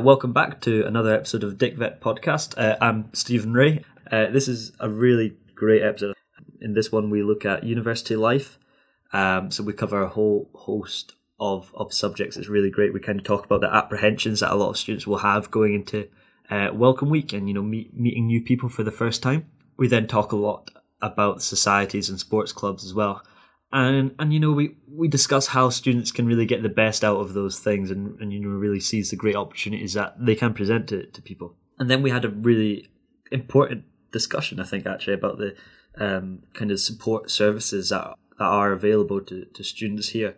Uh, welcome back to another episode of Dick Vet Podcast. Uh, I'm Steven Rae. Uh, this is a really great episode. In this one, we look at university life. Um, so we cover a whole host of, of subjects. It's really great. We kind of talk about the apprehensions that a lot of students will have going into uh, welcome week and you know meet, meeting new people for the first time. We then talk a lot about societies and sports clubs as well and and you know we we discuss how students can really get the best out of those things and and you know really seize the great opportunities that they can present to, to people. And then we had a really important discussion i think actually about the um, kind of support services that that are available to, to students here.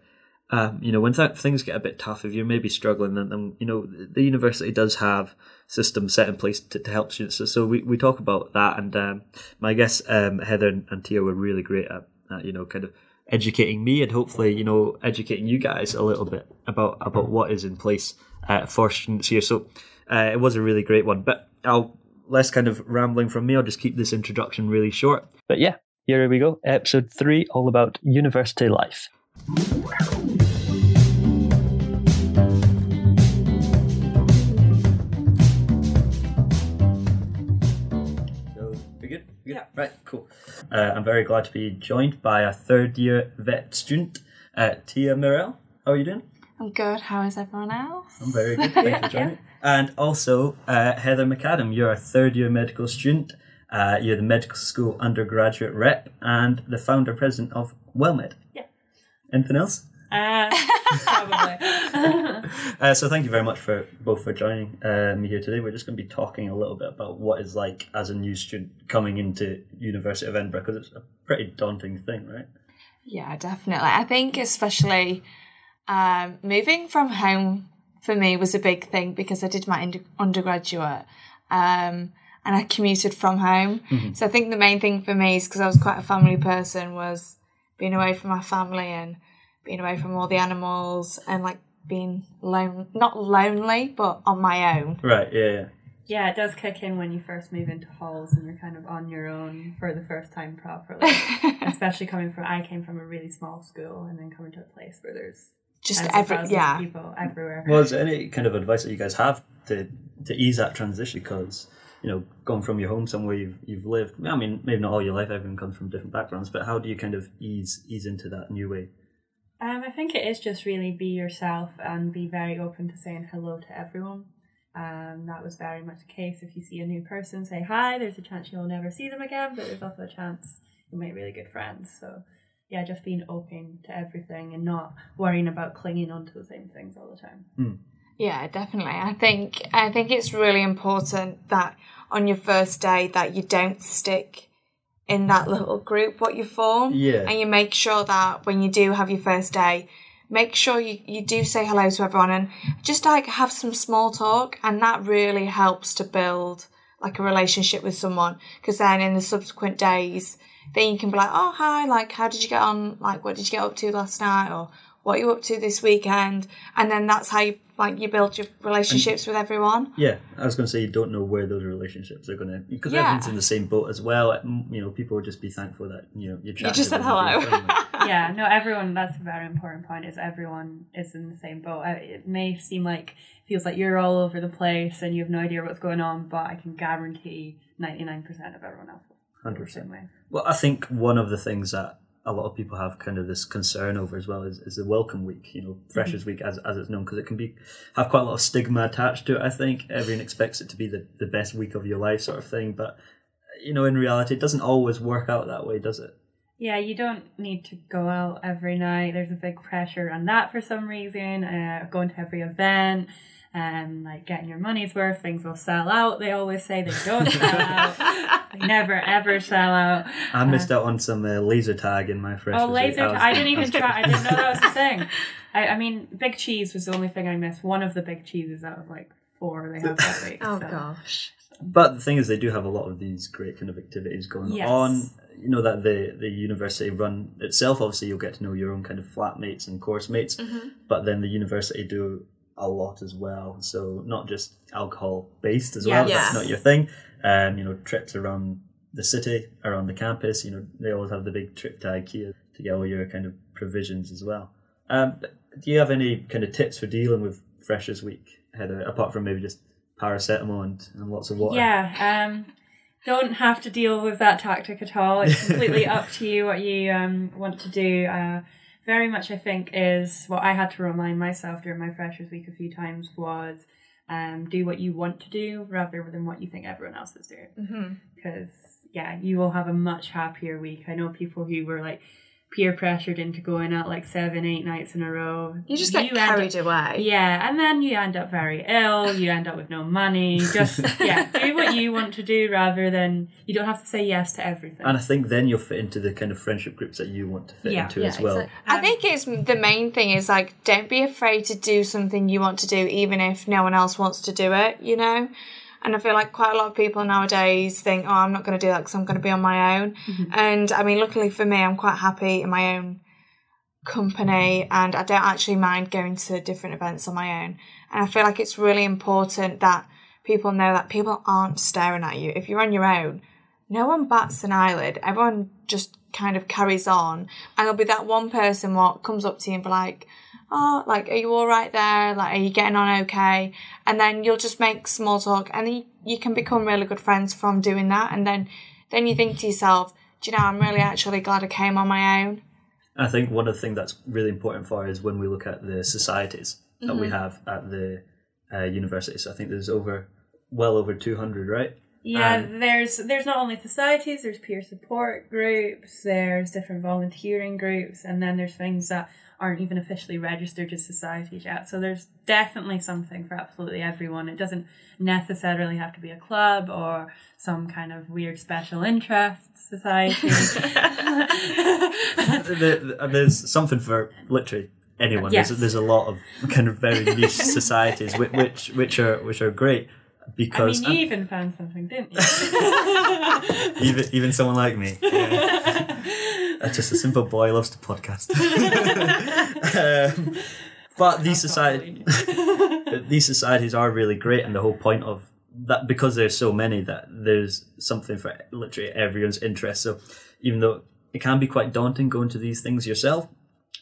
Um, you know when th- things get a bit tough if you're maybe struggling then, then you know the university does have systems set in place to, to help students. So, so we, we talk about that. And um, my guests um, heather and, and tia were really great at, at you know kind of educating me and hopefully you know educating you guys a little bit about about what is in place uh, for students here. So uh, it was a really great one. But I'll less kind of rambling from me. I'll just keep this introduction really short. But yeah, here we go. Episode three, all about university life. Yeah. Right, cool. Uh, I'm very glad to be joined by a third year vet student, uh, Tia Merrell. How are you doing? I'm good. How is everyone else? I'm very good. Thank you for joining. And also, uh, Heather McAdam, you're a third year medical student. Uh, you're the medical school undergraduate rep and the founder president of WellMed. Yeah. Anything else? Uh, probably. uh, so thank you very much for both for joining uh, me here today. We're just going to be talking a little bit about what it's like as a new student coming into University of Edinburgh because it's a pretty daunting thing, right? Yeah, definitely. I think especially um, moving from home for me was a big thing because I did my undergraduate um, and I commuted from home. Mm-hmm. So I think the main thing for me is because I was quite a family person was being away from my family and being away from all the animals and like being lone not lonely but on my own right yeah yeah yeah it does kick in when you first move into halls and you're kind of on your own for the first time properly especially coming from i came from a really small school and then coming to a place where there's just every yeah people everywhere well is there any kind of advice that you guys have to to ease that transition because you know, going from your home somewhere you've you've lived. I mean, maybe not all your life. Everyone comes from different backgrounds, but how do you kind of ease ease into that new way? Um, I think it is just really be yourself and be very open to saying hello to everyone. Um, that was very much the case. If you see a new person, say hi. There's a chance you'll never see them again, but there's also a chance you make really good friends. So, yeah, just being open to everything and not worrying about clinging onto the same things all the time. Mm. Yeah, definitely. I think I think it's really important that on your first day that you don't stick in that little group what you form. Yeah. And you make sure that when you do have your first day, make sure you, you do say hello to everyone and just like have some small talk and that really helps to build like a relationship with someone because then in the subsequent days then you can be like oh hi like how did you get on like what did you get up to last night or what are you up to this weekend and then that's how you like you build your relationships and, with everyone. Yeah i was going to say you don't know where those relationships are going to because yeah. everyone's in the same boat as well. Mm, you know people would just be thankful that you know you're you just said hello. yeah no everyone that's a very important point is everyone is in the same boat. It may seem like feels like you're all over the place and you have no idea what's going on but i can guarantee 99% of everyone else 100% well i think one of the things that a lot of people have kind of this concern over as well is, is the welcome week, you know, Freshers mm-hmm. Week as, as it's known, because it can be have quite a lot of stigma attached to it. I think everyone expects it to be the, the best week of your life, sort of thing. But you know, in reality, it doesn't always work out that way, does it? Yeah, you don't need to go out every night. There's a big pressure on that for some reason. Uh, going to every event um, like getting your money's worth. Things will sell out. They always say they don't sell out. They never ever sell out. I missed uh, out on some uh, laser tag in my fresh. Oh, laser! I, I, didn't even try. I didn't know that was a thing. I, I mean, big cheese was the only thing I missed. One of the big cheeses out of like four they have that week. oh so. gosh. But the thing is, they do have a lot of these great kind of activities going yes. on. You know that the the university run itself. Obviously, you'll get to know your own kind of flatmates and course mates. Mm-hmm. But then the university do a lot as well. So not just alcohol based as yeah, well. Yeah. That's not your thing. Um, you know, trips around the city, around the campus. You know, they always have the big trip to IKEA to get all your kind of provisions as well. Um, do you have any kind of tips for dealing with Freshers Week? out, apart from maybe just paracetamol and, and lots of water? Yeah. Um, don't have to deal with that tactic at all. It's completely up to you what you um, want to do. Uh, very much, I think, is what I had to remind myself during my freshers week a few times was um, do what you want to do rather than what you think everyone else is doing. Mm-hmm. Because, yeah, you will have a much happier week. I know people who were like, peer pressured into going out like seven, eight nights in a row. You just get end up- carried away. yeah, and then you end up very ill, you end up with no money. Just, yeah, do what you want to do rather than you don't have to say yes to everything. And I think then you'll fit into the kind of friendship groups that you want to fit Yeah. into Yeah, as well. exactly. I Um, think it's the main thing is like don't be afraid to do something you want to do, even if no one else wants to do it. You know. And I feel like quite a lot of people nowadays think, "Oh, I'm not going to do that because I'm going to be on my own." Mm-hmm. And I mean, luckily for me, I'm quite happy in my own company, and I don't actually mind going to different events on my own. And I feel like it's really important that people know that people aren't staring at you. If you're on your own, no one bats an eyelid. Everyone just kind of carries on, and there'll be that one person what comes up to you and be like, "Oh, like, are you all right there? Like, are you getting on okay?" And then you'll just make small talk, and then you, you can become really good friends from doing that. And then, then you think to yourself, "Do you know? I'm really actually glad I came on my own." I think one of the things that's really important for us when we look at the societies that Mm-hmm. we have at the uh, university. So I think there's over, well over 200, right? Yeah, Um, there's there's not only societies, there's peer support groups, there's different volunteering groups, and then there's things that aren't even officially registered as societies yet. So there's definitely something for absolutely everyone. It doesn't necessarily have to be a club or some kind of weird special interest society. There- there's something for literally anyone. Yes. There's, there's a lot of kind of very niche societies which, which which are which are great because I because mean, you even found something, didn't you? even even someone like me. Yeah. Just a simple boy loves to podcast. um, but these society, these societies are really great, and the whole point of that because there's so many that there's something for literally everyone's interest. So even though it can be quite daunting going to these things yourself,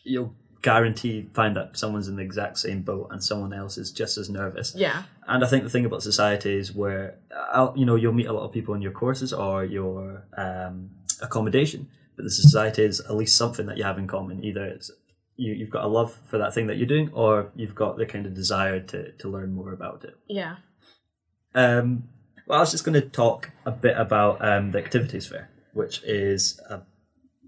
you'll guarantee find that someone's in the exact same boat and someone else is just as nervous. Yeah. And I think the thing about society is where uh, you know you'll meet a lot of people in your courses or your um, accommodation, but the society is at least something that you have in common. Either it's you, you've got a love for that thing that you're doing, or you've got the kind of desire to to learn more about it. Yeah. Um, well, I was just going to talk a bit about um, the activities fair, which is a,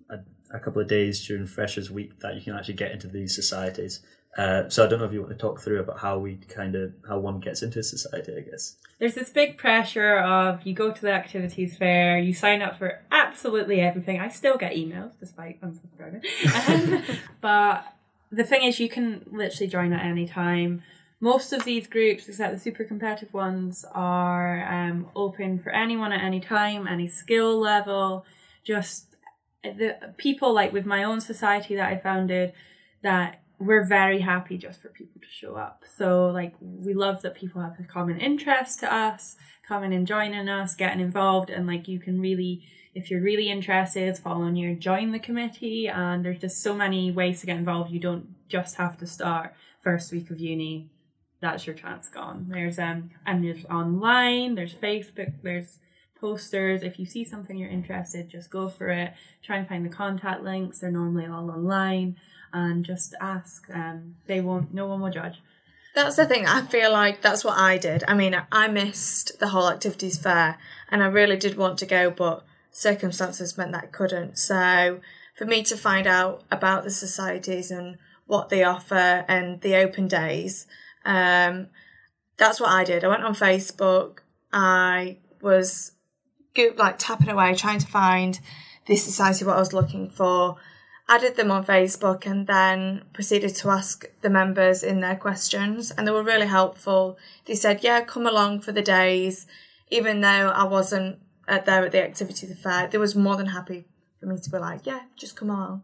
a, a couple of days during Freshers Week that you can actually get into these societies. Uh, so I don't know if you want to talk through about how we kind of how one gets into a society. I guess. There's this big pressure of you go to the activities fair, you sign up for absolutely everything. I still get emails despite unsubscribing. Um, but the thing is, you can literally join at any time. Most of these groups, except the super competitive ones, are um, open for anyone at any time, any skill level. Just the people like with my own society that I founded, that we're very happy just for people to show up. So like we love that people have a common interest to us, coming and joining us, getting involved, and like you can really, if you're really interested, follow your join the committee, and there's just so many ways to get involved. You don't just have to start first week of uni. That's your chance gone. There's um and there's online, there's Facebook, there's posters. If you see something you're interested, just go for it. Try and find the contact links. They're normally all online and just ask. Um, they won't. No one will judge. That's the thing. I feel like that's what I did. I mean, I missed the whole activities fair, and I really did want to go, but circumstances meant that I couldn't. So, for me to find out about the societies and what they offer and the open days, um, that's what I did. I went on Facebook. I was like tapping away, trying to find the society what I was looking for added them on Facebook and then proceeded to ask the members in their questions and they were really helpful. They said, yeah, come along for the days. Even though I wasn't at there at the activity the fair, they was more than happy for me to be like, yeah, just come along.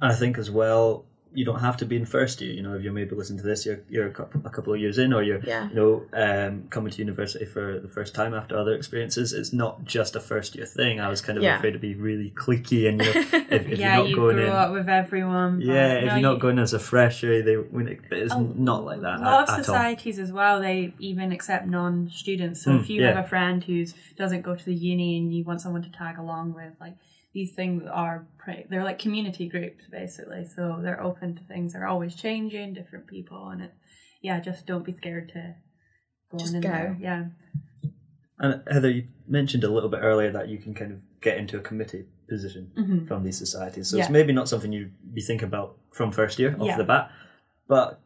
And I think as well you don't have to be in first year. You know, if you're maybe listening to this, you're you're a couple, a couple of years in, or you're Yeah. you know um, coming to university for the first time after other experiences. It's not just a first year thing. I was kind of Yeah. afraid to be really cliquey, and you know, if, if yeah, you're not you going grew in. up with everyone. yeah, if no, you're not you- going as a fresher, they when it, but it's A not like that A lot at, of at all. societies as well, they even accept non-students. So Mm, if you yeah. have a friend who doesn't go to the uni and you want someone to tag along with, like these things are pre- they're like community groups basically. So they're open to things. They're always changing, different people, and it yeah, just don't be scared to go Just on in go. there. Yeah. And Heather, you mentioned a little bit earlier that you can kind of get into a committee position Mhm. from these societies. So Yeah. it's maybe not something you'd be thinking about from first year off Yeah. the bat. But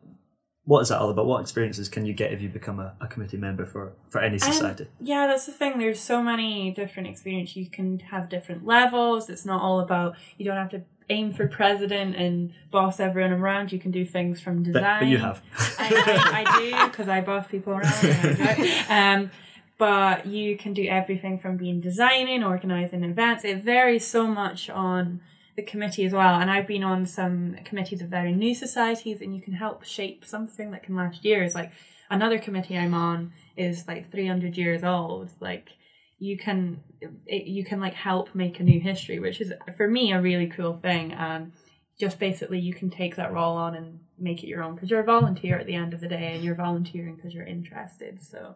what is that all about? What experiences can you get if you become a, a committee member for, for any society? Um, yeah, that's the thing. There's so many different experiences. You can have different levels. It's not all about you don't have to aim for president and boss everyone around. You can do things from design. but you have. I, I, I do because I boss people around. and I enjoy it. Um, but you can do everything from being designing, organizing events. It varies so much on the committee as well. And I've been on some committees of very new societies, and you can help shape something that can last years. Like another committee I'm on is like 300 years old. Like you can it, you can like help make a new history, which is for me a really cool thing. And just basically you can take that role on and make it your own because you're a volunteer at the end of the day and you're volunteering because you're interested so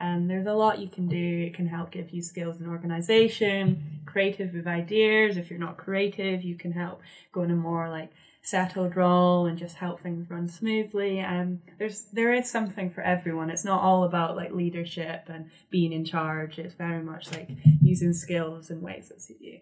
um, there's a lot you can do. It can help give you skills in organization creative with ideas. If you're not creative you can help go in a more like settled role and just help things run smoothly. Um there's there is something for everyone. It's not all about like leadership and being in charge. It's very much like using skills in ways that suit you.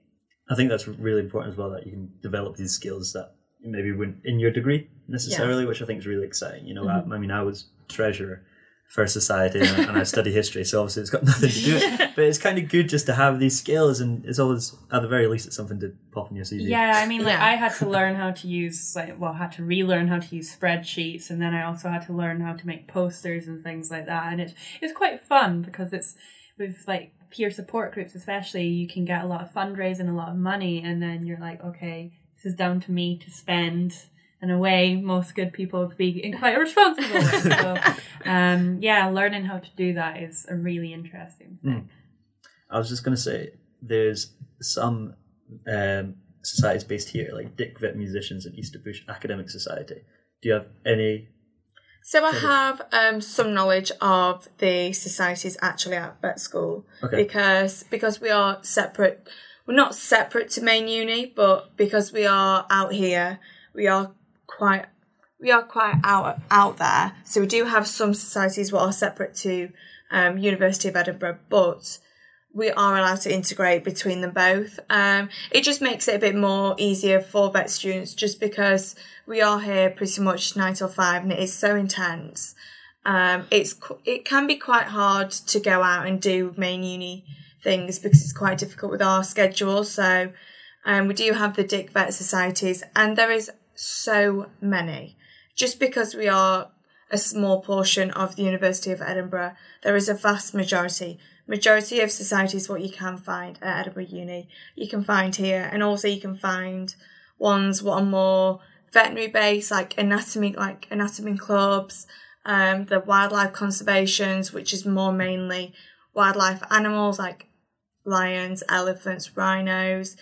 I think that's really important as well that you can develop these skills that maybe weren't in your degree necessarily, which I think is really exciting. You know, Mm-hmm. I, I mean, I was treasurer for society and, I- and I study history, so obviously it's got nothing to do with it. But it's kind of good just to have these skills, and it's always, at the very least, it's something to pop in your CV. Yeah, I mean, like Yeah. I had to learn how to use like well, had to relearn how to use spreadsheets, and then I also had to learn how to make posters and things like that. And it's it's quite fun because it's with like peer support groups, especially, you can get a lot of fundraising, a lot of money, and then you're like, okay, this is down to me to spend. In a way, most good people would be quite a responsible. So, um, yeah, learning how to do that is a really interesting thing. I was just going to say, there's some um, societies based here, like Dick Vet Musicians and Easter Bush Academic Society. Do you have any? So I have um, some knowledge of the societies actually at vet school Okay. because because we are separate. We're not separate to main uni, but because we are out here, we are quite we are quite out out there. So we do have some societies that are separate to um, University of Edinburgh, but we are allowed to integrate between them both. Um, it just makes it a bit more easier for vet students just because we are here pretty much nine till five and it is so intense. Um, it's it can be quite hard to go out and do main uni things because it's quite difficult with our schedule. So um, we do have the Dick Vet societies and there is so many. Just because we are a small portion of the University of Edinburgh, there is a vast majority. Majority of societies what you can find at Edinburgh Uni, you can find here, and also you can find ones what are more veterinary based, like anatomy, like anatomy clubs, um, the wildlife conservations, which is more mainly wildlife animals like lions, elephants, rhinos.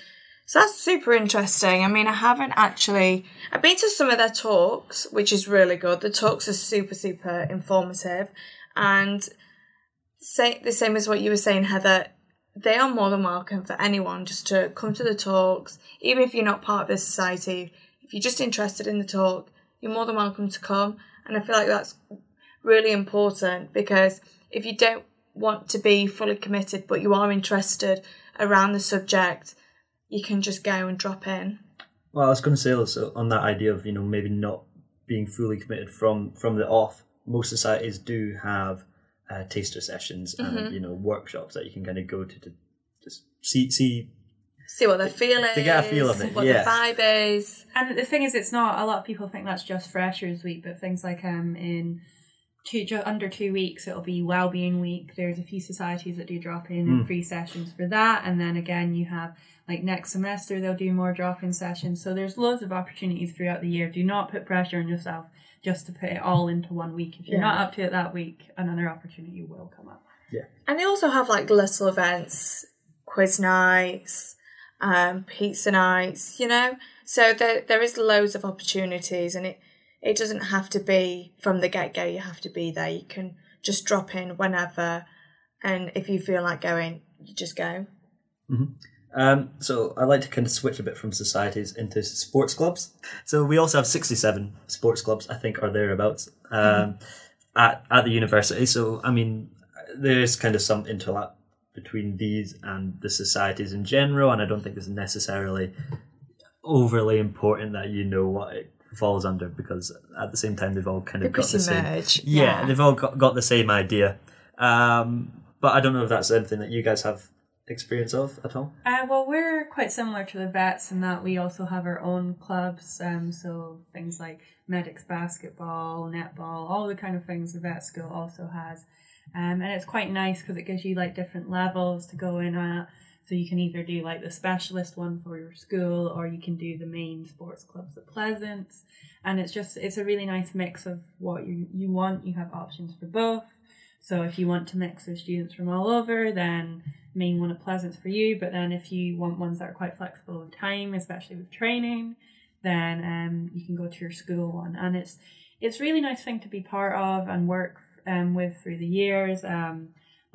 So that's super interesting. I mean, I haven't actually. I've been to some of their talks, which is really good. The talks are super, super informative, and say the same as what you were saying, Heather. They are more than welcome for anyone just to come to the talks, even if you're not part of the society. If you're just interested in the talk, you're more than welcome to come. And I feel like that's really important because if you don't want to be fully committed, but you are interested around the subject, you can just go and drop in. Well, I was going to say also on that idea of you know maybe not being fully committed from from the off. Most societies do have uh, taster sessions Mm-hmm. and you know workshops that you can kind of go to to just see see See what their feel is. To get a feel of it, What yeah. the vibe is. And the thing is, it's not. A lot of people think that's just Freshers Week, but things like um in two ju- under two weeks it'll be well-being week there's a few societies that do drop-in and free sessions for that and then again you have like next semester they'll do more drop-in sessions so there's loads of opportunities throughout the year do not put pressure on yourself just to put it all into one week if you're Yeah. not up to it that week another opportunity will come up Yeah. And they also have like little events, quiz nights, um, pizza nights, you know? So there there is loads of opportunities and it, it doesn't have to be from the get go, you have to be there. You can just drop in whenever and if you feel like going, you just go. Um, so I like to kind of switch a bit from societies into sports clubs. So we also have 67 sports clubs, I think, are thereabouts um, at, at the university. So, I mean, there's kind of some interlap between these and the societies in general, and I don't think it's necessarily overly important that you know what it falls under because at the same time they've all kind of got the same merge. yeah, they've all got, got the same idea. Um, but I don't know if that's anything that you guys have experience of at all. Uh, well, we're quite similar to the vets in that we also have our own clubs. Um, so things like medics basketball, netball, all the kind of things the vet school also has. Um, and it's quite nice because it gives you like different levels to go in at. So you can either do like the specialist one for your school, or you can do the main sports clubs at Pleasance. And it's just it's a really nice mix of what you you want. You have options for both. So if you want to mix with students from all over, then main one at Pleasance for you. But then if you want ones that are quite flexible with time, especially with training, then um, you can go to your school one. And it's it's really nice thing to be part of and work um, with through the years. Um,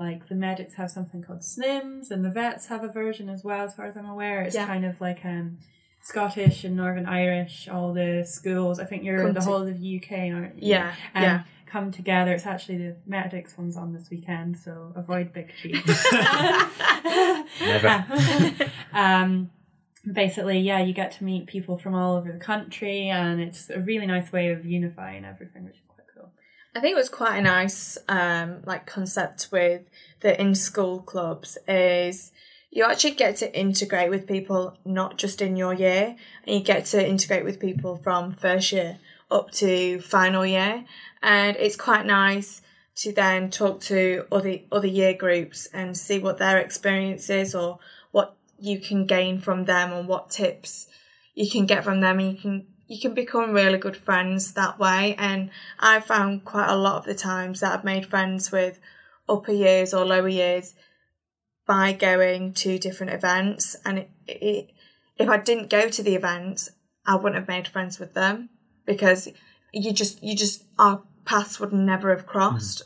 like the medics have something called SNIMS, and the vets have a version as well, as far as I'm aware. It's Yeah. kind of like um, Scottish and Northern Irish, all the schools. I think you're Come the to- whole of the UK, aren't you? Yeah, um, yeah. come together. It's actually the medics one's on this weekend, so avoid big cheese. Never. um, basically, yeah, you get to meet people from all over the country, and it's a really nice way of unifying everything, which is quite cool. I think it was quite a nice um, like concept with the in school clubs is you actually get to integrate with people not just in your year and you get to integrate with people from first year up to final year. And it's quite nice to then talk to other other year groups and see what their experience is or what you can gain from them and what tips you can get from them. And you can you can become really good friends that way and I found quite a lot of the times that I've made friends with upper years or lower years by going to different events and it, it, if I didn't go to the events I wouldn't have made friends with them because you just you just our paths would never have crossed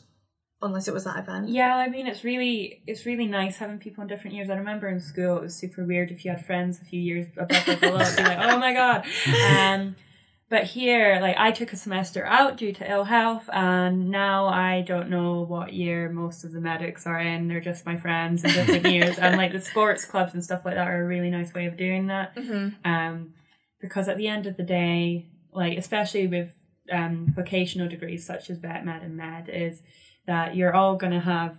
unless it was that event. Yeah, I mean, it's really it's really nice having people in different years. I remember in school it was super weird if you had friends a few years above or below. It'd be like, oh my god. Um, but here, like, I took a semester out due to ill health, and now I don't know what year most of the medics are in. They're just my friends in different years, and like the sports clubs and stuff like that are a really nice way of doing that. Mm-hmm. Um, because at the end of the day, like especially with um, vocational degrees such as vet med and med, is that you're all going to have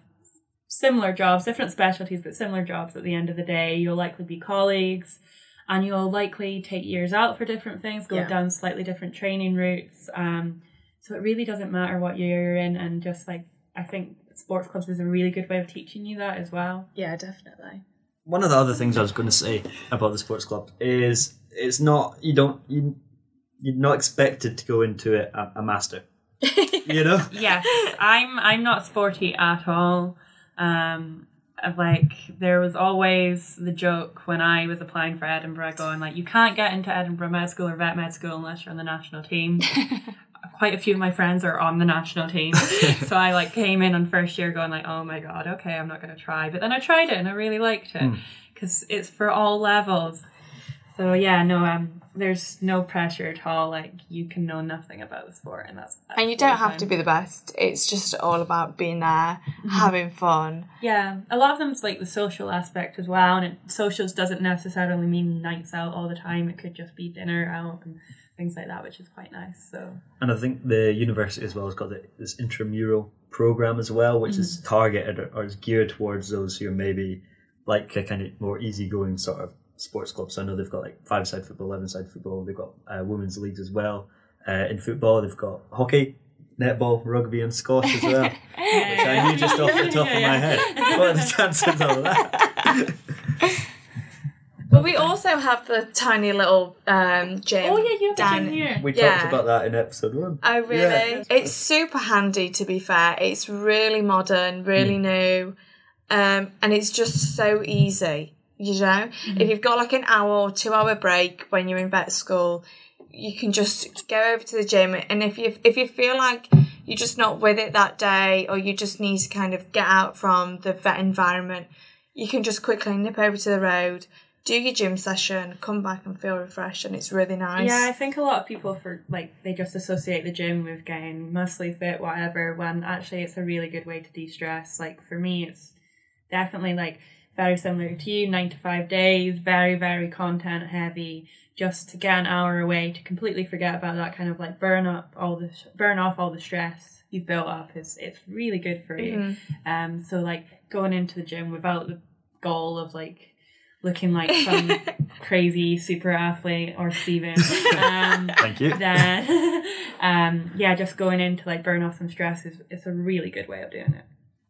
similar jobs, different specialties, but similar jobs at the end of the day. You'll likely be colleagues and you'll likely take years out for different things, go Yeah. down slightly different training routes. Um, so it really doesn't matter what year you're in. And just like, I think sports clubs is a really good way of teaching you that as well. Yeah, definitely. One of the other things I was going to say about the sports club is it's not you don't you you're not expected to go into it a, a master. You know, yes, I'm. I'm not sporty at all. Um, of like there was always the joke when I was applying for Edinburgh, going like, you can't get into Edinburgh Med School or Vet Med School unless you're on the national team. Quite a few of my friends are on the national team, so I like came in on first year going like, oh my god, okay, I'm not gonna try. But then I tried it and I really liked it because it's for all levels. So yeah, no, um, there's no pressure at all. Like you can know nothing about the sport, and that's And you don't absolutely have to be the best. It's just all about being there, having fun. Yeah, a lot of them's like the social aspect as well, and it, socials doesn't necessarily mean nights out all the time. It could just be dinner out and things like that, which is quite nice. So and I think the university as well has got the, this intramural program as well, which is targeted or, or is geared towards those who are maybe like a kind of more easygoing sort of sports club. So I know they've got like five side football, eleven side football. They've got uh, women's leagues as well. Uh, in football, they've got hockey, netball, rugby, and squash as well, which I knew just off the top of my head. What are the chances of that? But we also have the tiny little um, gym. Oh yeah, you have down a gym here. We Yeah. talked about that in episode one. Oh really? Yeah. It's super handy to be fair. It's really modern, really new. Um, and it's just so easy. You know? Mm-hmm. If you've got like an hour or two hour break when you're in vet school, you can just go over to the gym and if you if you feel like you're just not with it that day or you just need to kind of get out from the vet environment, you can just quickly nip over to the road, do your gym session, come back and feel refreshed and it's really nice. Yeah, I think a lot of people for like they just associate the gym with getting muscly fit, whatever. When actually it's a really good way to de-stress. Like for me, it's definitely like very similar to you. Nine to five days, very very content heavy. Just to get an hour away to completely forget about that kind of like burn up all the burn off all the stress you've built up is it's really good for you. Um, so like going into the gym without the goal of like looking like some crazy super athlete or Steven. Um, Thank you. then um, yeah, just going in to like burn off some stress is it's a really good way of doing it.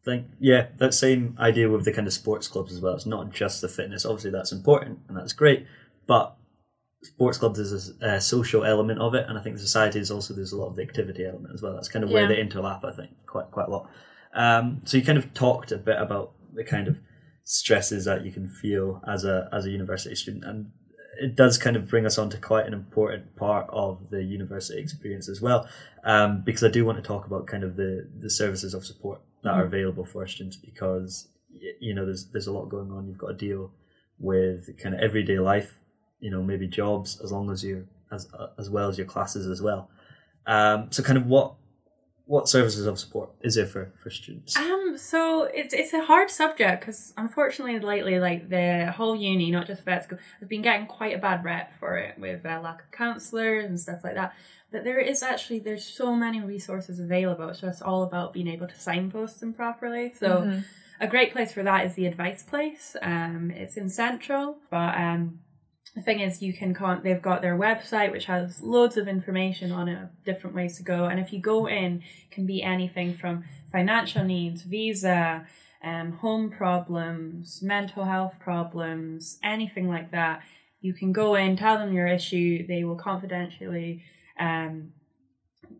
Think yeah that same idea with the kind of sports clubs as well. It's not just the fitness. Obviously that's important and that's great but sports clubs is a, a social element of it and i think society is also there's a lot of the activity element as well. That's kind of where Yeah. they interlap i think quite quite a lot. Um, so you kind of talked a bit about the kind of stresses that you can feel as a as a university student and it does kind of bring us on to quite an important part of the university experience as well um, because I do want to talk about kind of the, the services of support that are available for our students because you know there's there's a lot going on. You've got to deal with kind of everyday life you know maybe jobs as long as you're as uh, as well as your classes as well. Um, so kind of what what services of support is there for for students? Um, so it's it's a hard subject because unfortunately lately, like the whole uni, not just vet school, has been getting quite a bad rep for it with uh, lack of counsellors and stuff like that. But there is actually there's so many resources available. So it's just all about being able to signpost them properly. So a great place for that is the Advice Place. Um, it's in Central, but um, the thing is, you can con- they've got their website which has loads of information on it, different ways to go. And if you go in, it can be anything from financial needs, visa, um, home problems, mental health problems, anything like that. You can go in, tell them your issue. They will confidentially um,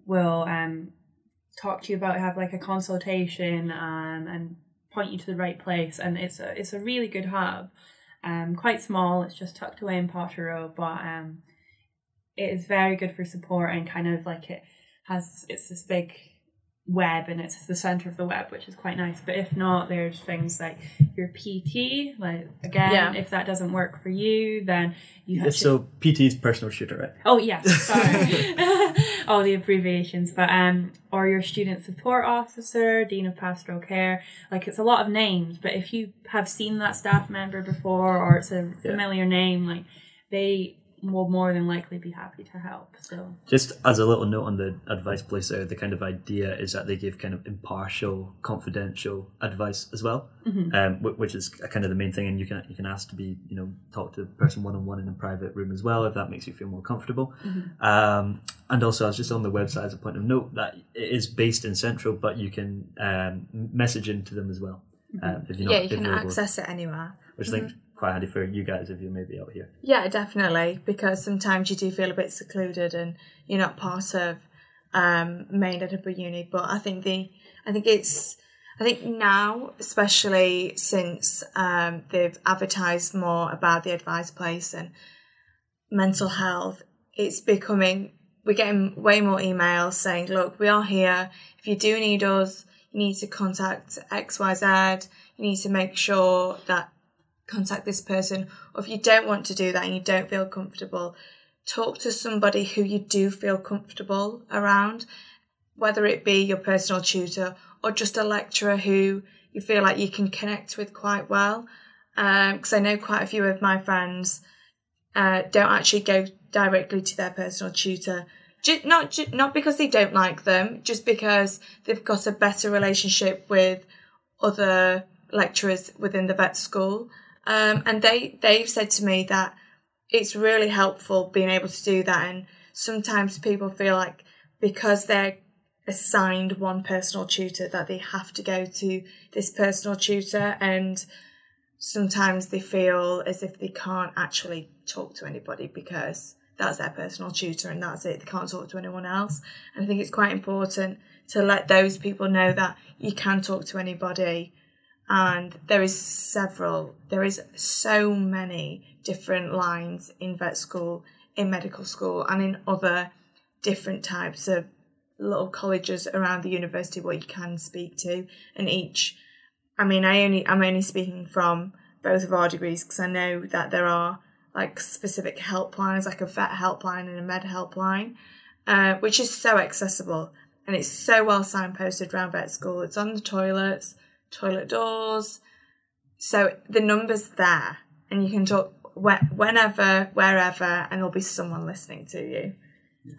will um, talk to you about have like a consultation um, and point you to the right place. And it's a it's a really good hub. Um, quite small. It's just tucked away in Potterrow, but um, it is very good for support and kind of like it has it's this big web and it's the center of the web which is quite nice but if not there's things like your pt like again Yeah. if that doesn't work for you then you have if to so pt's personal shooter right Oh yes, sorry. All the abbreviations, but um, or your student support officer, dean of pastoral care. Like it's a lot of names, but if you have seen that staff member before or it's a familiar name, like they will more than likely be happy to help. So Just as a little note on the advice place there, the kind of idea is that they give kind of impartial, confidential advice as well, um, which is kind of the main thing. And you can you can ask to be you know talk to the person one on one in a private room as well if that makes you feel more comfortable. Um, and also, I was just on the website as a point of note that it is based in Central, but you can um, message into them as well. Um, if you're Yeah, not you can available, access it anywhere. which I think is quite handy for you guys if you're maybe out here. Yeah, definitely. Because sometimes you do feel a bit secluded and you're not part of um, main Edinburgh Uni. But I think the I think it's I think now, especially since um, they've advertised more about the advice place and mental health, it's becoming we're getting way more emails saying, look, we are here. If you do need us, you need to contact XYZ. You need to make sure that contact this person. Or if you don't want to do that and you don't feel comfortable, talk to somebody who you do feel comfortable around, whether it be your personal tutor or just a lecturer who you feel like you can connect with quite well. Because I know quite a few of my friends uh, don't actually go directly to their personal tutor. Ju- not ju- not because they don't like them, just because they've got a better relationship with other lecturers within the vet school, um, and they they've said to me that it's really helpful being able to do that. And sometimes people feel like because they're assigned one personal tutor that they have to go to this personal tutor. And sometimes they feel as if they can't actually talk to anybody because that's their personal tutor and that's it. They can't talk to anyone else. And i think it's quite important to let those people know that you can talk to anybody and there is several there is so many different lines in vet school in medical school and in other different types of little colleges around the university what you can speak to. And each i mean i only i'm only speaking from both of our degrees because i know that there are like specific helplines like a vet helpline and a med helpline uh, which is so accessible and it's so well signposted around vet school. It's on the toilets toilet doors so the numbers there and you can talk wh- whenever wherever and there'll be someone listening to you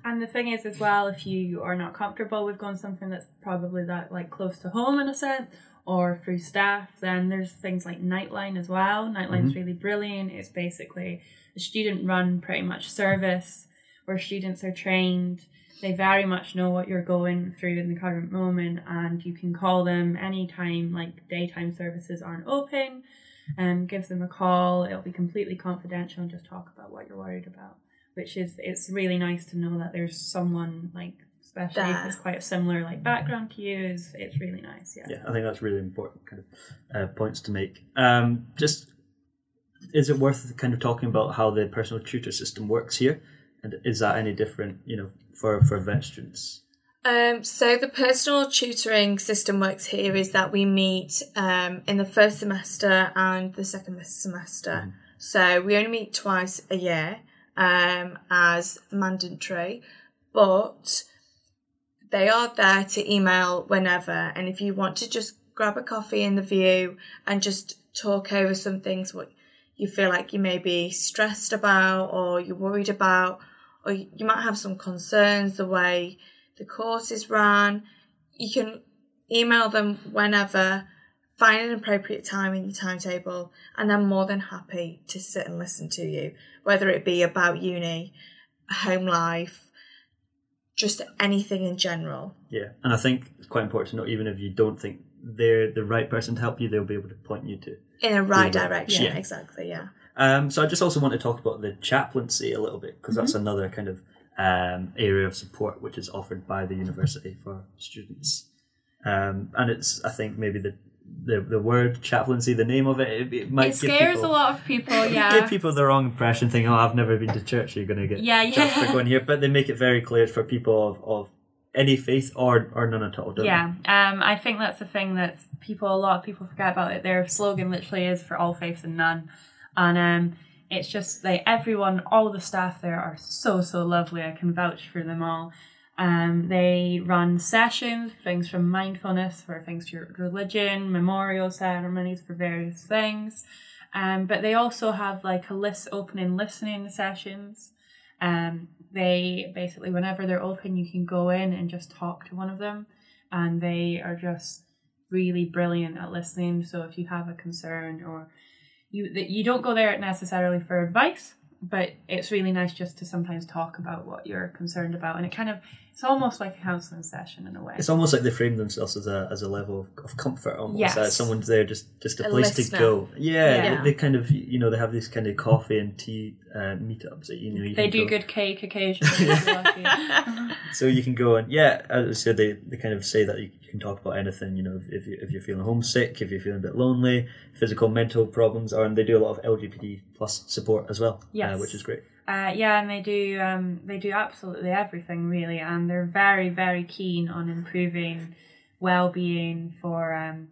And the thing is, as well, if you are not comfortable with going something that's probably that like close to home in a sense, or through staff, then there's things like Nightline as well. Nightline's mm-hmm. really brilliant. It's basically a student-run pretty much service where students are trained. They very much know what you're going through in the current moment, and you can call them anytime. Like daytime services aren't open, and give them a call. It'll be completely confidential and just talk about what you're worried about which is it's really nice to know that there's someone like especially if it's quite a similar like background to you is it's really nice yeah Yeah, I think that's really important kind of uh, points to make. Um, just is it worth kind of talking about how the personal tutor system works here, and is that any different, you know, for for vet students? Um, so the personal tutoring system works here is that we meet um, in the first semester and the second semester. So we only meet twice a year um, as mandatory, but they are there to email whenever. And if you want to just grab a coffee in the view and just talk over some things what you feel like you may be stressed about or you're worried about, or you might have some concerns the way the course is run, you can email them whenever, find an appropriate time in your timetable, and they're more than happy to sit and listen to you, whether it be about uni, home life, just anything in general. Yeah, and I think it's quite important to know, even if you don't think they're the right person to help you, they'll be able to point you to. In a right Yeah. direction, Yeah. exactly, yeah. Um, so I just also want to talk about the chaplaincy a little bit because that's another kind of um, area of support which is offered by the university for students. Um, and it's, I think, maybe the the, the word chaplaincy, the name of it, it, it might it give scares people, a lot of people yeah give people the wrong impression, thinking, "Oh, I've never been to church. You're going to get Yeah, judged for yeah. going here." But they make it very clear for people of, of any faith or or none at all. Yeah um i think that's the thing that people a lot of people forget about it their slogan literally is for all faiths and none and um it's just like everyone all the staff there are so so lovely. I can vouch for them all. Um they run sessions things from mindfulness for things to religion memorial ceremonies for various things. Um but they also have like a list opening listening sessions. Um, they basically, whenever they're open, you can go in and just talk to one of them, and they are just really brilliant at listening. So if you have a concern or you that you don't go there necessarily for advice, but it's really nice just to sometimes talk about what you're concerned about, and it kind of it's almost like a counselling session in a way. It's almost like they frame themselves as a as a level of, of comfort, almost. Yes. Uh, someone's there, just just a, A place listener. to go. Yeah, Yeah. They, they kind of you know they have these kind of coffee and tea uh, meetups that you know you they can do go- good cake occasionally. if you're lucky. So you can go and yeah, as I said, they, they kind of say that you, you can talk about anything. You know, if, if you if you're feeling homesick, if you're feeling a bit lonely, physical, mental problems, or and they do a lot of LGBT plus support as well, uh, which is great. Uh, yeah, and they do um, they do absolutely everything really, and they're very very keen on improving well being for um,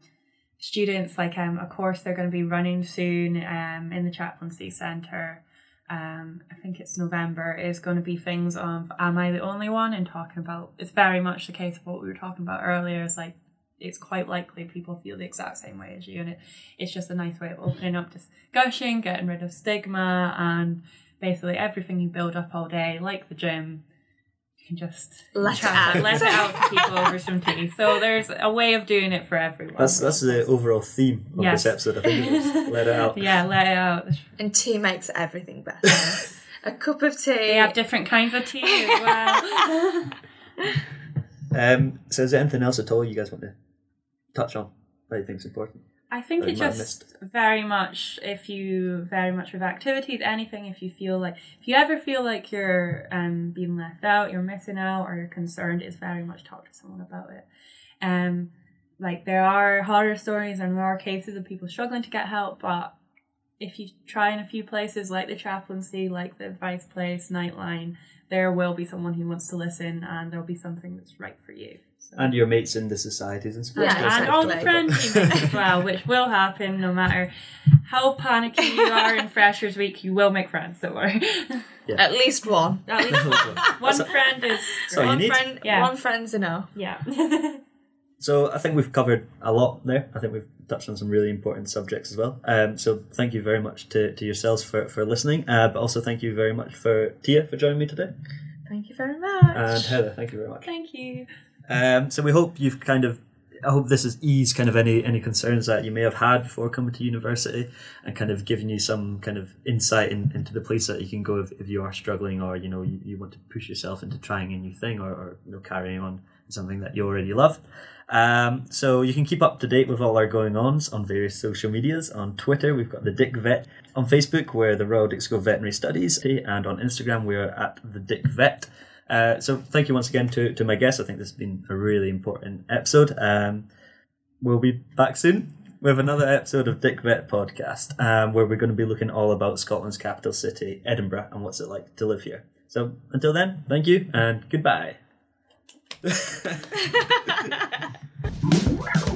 students. Like um, a course they're going to be running soon um, in the chaplaincy centre. Um, I think it's November. Is going to be things of am I the only one? And talking about it's very much the case of what we were talking about earlier. Is like it's quite likely people feel the exact same way as you, and it, it's just a nice way of opening up just gushing getting rid of stigma, and basically everything you build up all day, like the gym, you can just Let it out. let it out to people over some tea. So there's a way of doing it for everyone. That's that's the overall theme of Yes. this episode. I think it is. let it out. yeah, let it out. And tea makes everything better. a cup of tea. They have different kinds of tea as well. Um, so, is there anything else at all you guys want to touch on that you think is important? I think it just very much if you very much with activities, anything if you feel like if you ever feel like you're um being left out, you're missing out or you're concerned, it's very much talk to someone about it. Um like there are horror stories and there are cases of people struggling to get help, but if you try in a few places like the chaplaincy, like the advice place, Nightline, there will be someone who wants to listen and there'll be something that's right for you. So. And your mates in the societies and sports Yeah, groups. and all the exactly. friends you make as well, which will happen no matter how panicky you are in Freshers Week. You will make friends. Don't worry. At least one. At least one one friend is So you one need- friend. Yeah. One friend's enough. yeah. So I think we've covered a lot there. I think we've touched on some really important subjects as well. Um, so thank you very much to, to yourselves for, for listening, uh, but also thank you very much for Tia for joining me today, Thank you very much. and Heather, thank you very much. Thank you. Um, so we hope you've kind of, I hope this has eased kind of any any concerns that you may have had before coming to university, and kind of given you some kind of insight in, into the place that you can go if, if you are struggling, or you know you, you want to push yourself into trying a new thing, or, or you know carrying on something that you already love. Um, so you can keep up to date with all our going ons on various social medias. On Twitter, we've got the Dick Vet. On Facebook, we're the Royal Dick School Veterinary Studies, and on Instagram, we're at the Dick Vet. Uh, so thank you once again to, to my guests. I think this has been a really important episode. Um, we'll be back soon with another episode of Dick Vet Podcast, um, where we're going to be looking all about Scotland's capital city, Edinburgh, and what's it like to live here. So until then, thank you and goodbye.